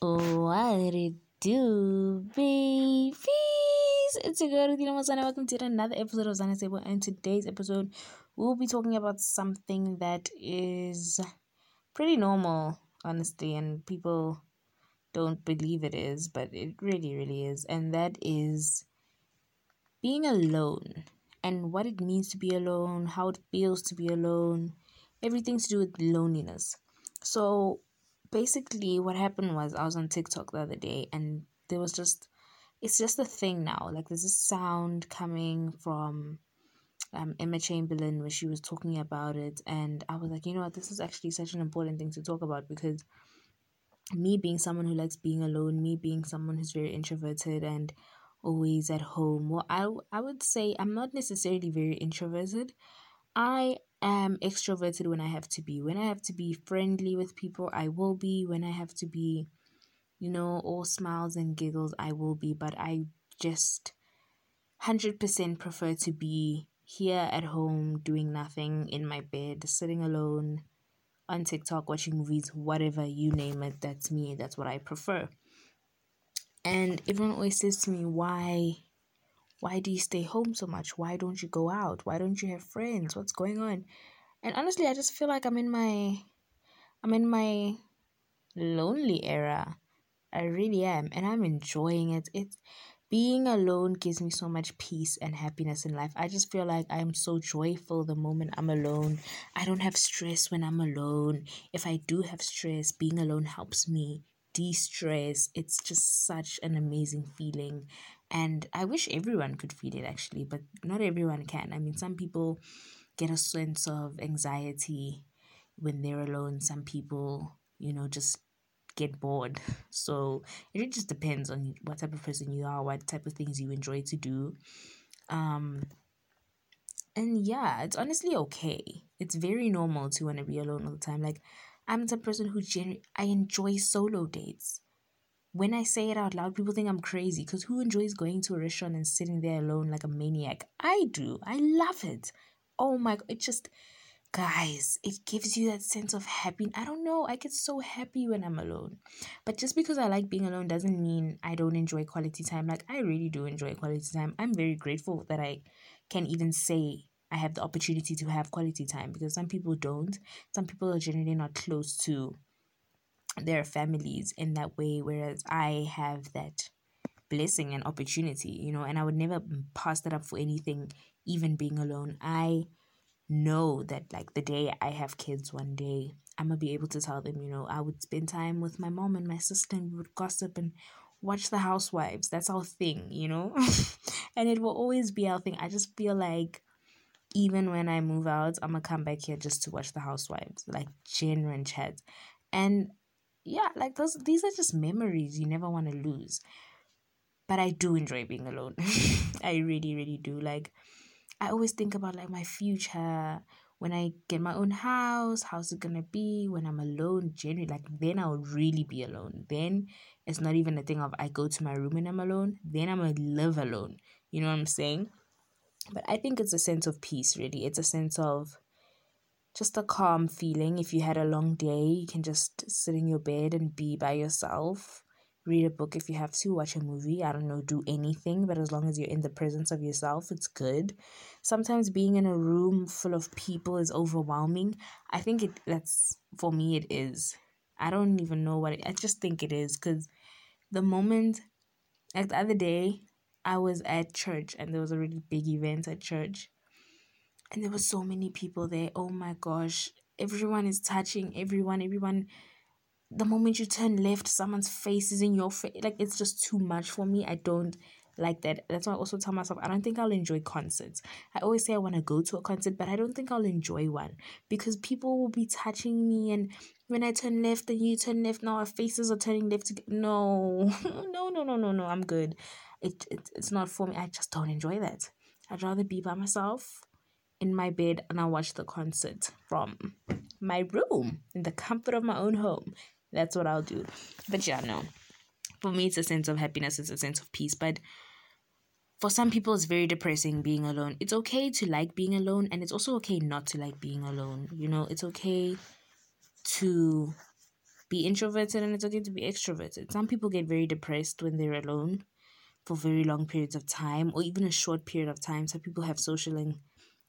What it do, babies? It's your girl, Rudina Mazana. Welcome to another episode of Zana Table. And today's episode, we'll be talking about something that is pretty normal, honestly, and people don't believe it is, but it really, really is. And that is being alone and what it means to be alone, how it feels to be alone, everything to do with loneliness. So, basically what happened was I was on TikTok the other day and there was just it's just a thing now. Like there's a sound coming from um Emma Chamberlain where she was talking about it and I was like, you know what, this is actually such an important thing to talk about because me being someone who likes being alone, me being someone who's very introverted and always at home. Well, I I would say I'm not necessarily very introverted. I am extroverted when I have to be. When I have to be friendly with people, I will be. When I have to be, you know, all smiles and giggles, I will be. But I just 100% prefer to be here at home doing nothing in my bed, sitting alone on TikTok, watching movies, whatever you name it. That's me. That's what I prefer. And everyone always says to me, why why do you stay home so much? Why don't you go out? Why don't you have friends? What's going on? And honestly, I just feel like I'm in my I'm in my lonely era. I really am, and I'm enjoying it. It's being alone gives me so much peace and happiness in life. I just feel like I'm so joyful the moment I'm alone. I don't have stress when I'm alone. If I do have stress, being alone helps me de stress. It's just such an amazing feeling. And I wish everyone could feel it actually, but not everyone can. I mean, some people get a sense of anxiety when they're alone. Some people, you know, just get bored. So it just depends on what type of person you are, what type of things you enjoy to do. Um, and yeah, it's honestly okay. It's very normal to want to be alone all the time. Like, I'm the person who gen- I enjoy solo dates when I say it out loud, people think I'm crazy because who enjoys going to a restaurant and sitting there alone like a maniac? I do. I love it. Oh my god, it just guys, it gives you that sense of happiness. I don't know, I get so happy when I'm alone. But just because I like being alone doesn't mean I don't enjoy quality time. Like I really do enjoy quality time. I'm very grateful that I can even say I have the opportunity to have quality time because some people don't. Some people are generally not close to their families in that way whereas i have that blessing and opportunity you know and i would never pass that up for anything even being alone. I know that like the day i have kids one day i'm gonna be able to tell them you know i would spend time with my mom and my sister and we would gossip and watch the housewives. That's our thing you know? And it will always be our thing. I just feel like even when i move out i'm gonna come back here just to watch the housewives like genuine chat and yeah, like those these are just memories you never want to lose. But I do enjoy being alone. I really, really do. Like I always think about like my future when I get my own house, how's it gonna be when I'm alone? Generally, like then I'll really be alone. Then it's not even a thing of I go to my room and I'm alone. Then I'm gonna live alone. You know what I'm saying? But I think it's a sense of peace, really. It's a sense of just a calm feeling. If you had a long day, you can just sit in your bed and be by yourself. Read a book if you have to, watch a movie, I don't know, do anything, but as long as you're in the presence of yourself, it's good. Sometimes being in a room full of people is overwhelming. I think it that's for me it is. I don't even know what it, I just think it is cuz the moment like the other day I was at church and there was a really big event at church and there were so many people there. Oh my gosh. Everyone is touching everyone. Everyone the moment you turn left, someone's face is in your face. Like it's just too much for me. I don't like that. That's why I also tell myself I don't think I'll enjoy concerts. I always say I want to go to a concert, but I don't think I'll enjoy one because people will be touching me and when I turn left and you turn left, now our faces are turning left. No, no, no, no, no, no. I'm good. It, it it's not for me. I just don't enjoy that. I'd rather be by myself in my bed and I watch the concert from my room in the comfort of my own home. That's what I'll do. But yeah, no. For me, it's a sense of happiness, it's a sense of peace. But for some people, it's very depressing being alone. It's okay to like being alone, and it's also okay not to like being alone. You know, it's okay to be introverted and it's okay to be extroverted. Some people get very depressed when they're alone for very long periods of time or even a short period of time. Some people have social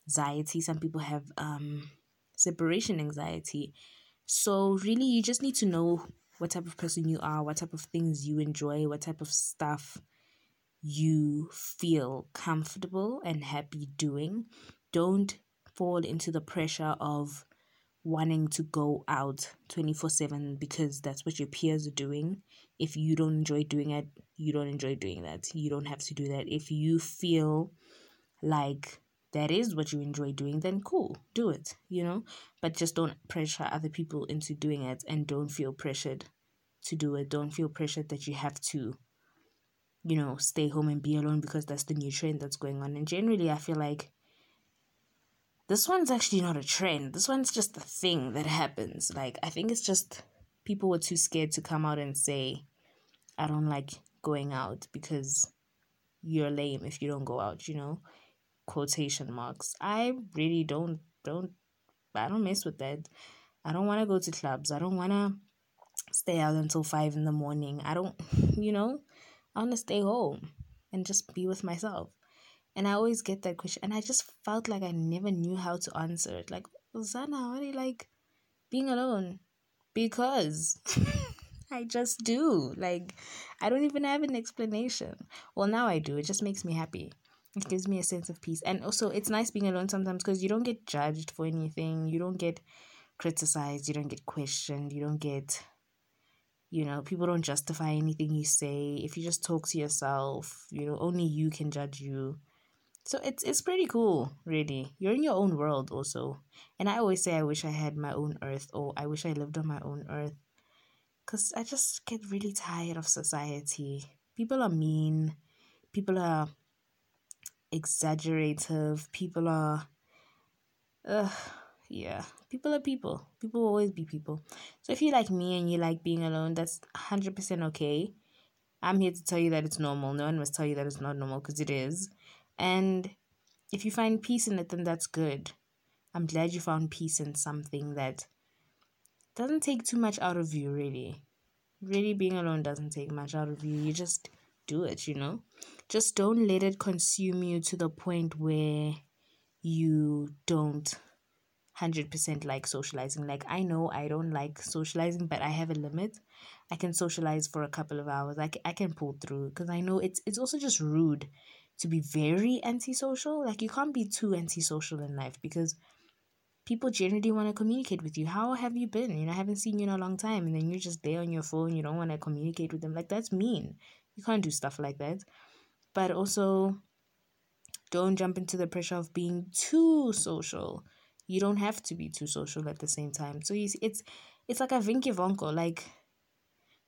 anxiety, some people have um separation anxiety. So really you just need to know what type of person you are, what type of things you enjoy, what type of stuff you feel comfortable and happy doing. Don't fall into the pressure of wanting to go out 24 7 because that's what your peers are doing. If you don't enjoy doing it, you don't enjoy doing that. You don't have to do that. If you feel like that is what you enjoy doing, then cool, do it, you know? But just don't pressure other people into doing it and don't feel pressured to do it. Don't feel pressured that you have to, you know, stay home and be alone because that's the new trend that's going on. And generally, I feel like this one's actually not a trend. This one's just a thing that happens. Like, I think it's just people were too scared to come out and say, I don't like going out because you're lame if you don't go out, you know? Quotation marks. I really don't, don't, I don't mess with that. I don't want to go to clubs. I don't want to stay out until five in the morning. I don't, you know, I want to stay home and just be with myself. And I always get that question. And I just felt like I never knew how to answer it. Like, Zana, why do you like being alone? Because I just do. Like, I don't even have an explanation. Well, now I do. It just makes me happy. It gives me a sense of peace. And also, it's nice being alone sometimes because you don't get judged for anything. You don't get criticized. You don't get questioned. You don't get, you know, people don't justify anything you say. If you just talk to yourself, you know, only you can judge you. So it's it's pretty cool, really. You're in your own world also. And I always say I wish I had my own earth or I wish I lived on my own earth. Cuz I just get really tired of society. People are mean. People are exaggerative. People are uh yeah. People are people. People will always be people. So if you like me and you like being alone, that's 100% okay. I'm here to tell you that it's normal. No one must tell you that it's not normal because it is. And if you find peace in it, then that's good. I'm glad you found peace in something that doesn't take too much out of you, really. Really, being alone doesn't take much out of you. You just do it, you know? Just don't let it consume you to the point where you don't 100% like socializing. Like, I know I don't like socializing, but I have a limit. I can socialize for a couple of hours. I, I can pull through because I know it's it's also just rude to be very antisocial. Like you can't be too antisocial in life because people generally want to communicate with you. How have you been? You know, I haven't seen you in a long time, and then you're just there on your phone. You don't want to communicate with them. Like that's mean. You can't do stuff like that. But also, don't jump into the pressure of being too social. You don't have to be too social at the same time. So you see, it's it's like a vinky vonko. Like,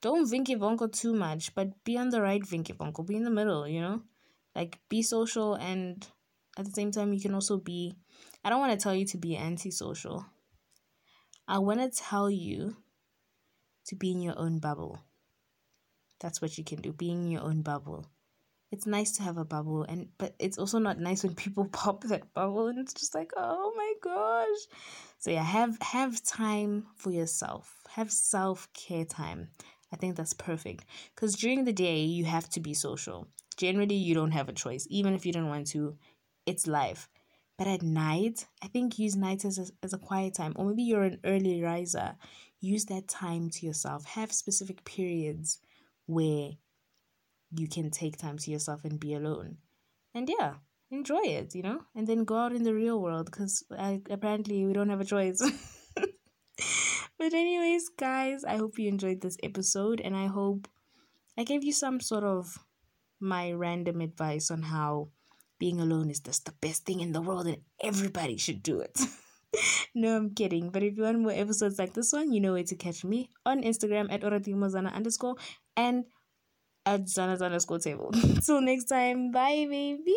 don't vinky vonko too much, but be on the right vinky vonko. Be in the middle. You know like be social and at the same time you can also be I don't want to tell you to be antisocial. I want to tell you to be in your own bubble. That's what you can do. Being your own bubble. It's nice to have a bubble and but it's also not nice when people pop that bubble and it's just like, "Oh my gosh." So yeah, have have time for yourself. Have self-care time. I think that's perfect cuz during the day you have to be social generally you don't have a choice even if you don't want to it's life but at night i think use nights as a, as a quiet time or maybe you're an early riser use that time to yourself have specific periods where you can take time to yourself and be alone and yeah enjoy it you know and then go out in the real world because apparently we don't have a choice but anyways guys i hope you enjoyed this episode and i hope i gave you some sort of my random advice on how being alone is just the best thing in the world and everybody should do it. no, I'm kidding. But if you want more episodes like this one, you know where to catch me on Instagram at oratimozana underscore and at zana's underscore table. Till next time, bye baby.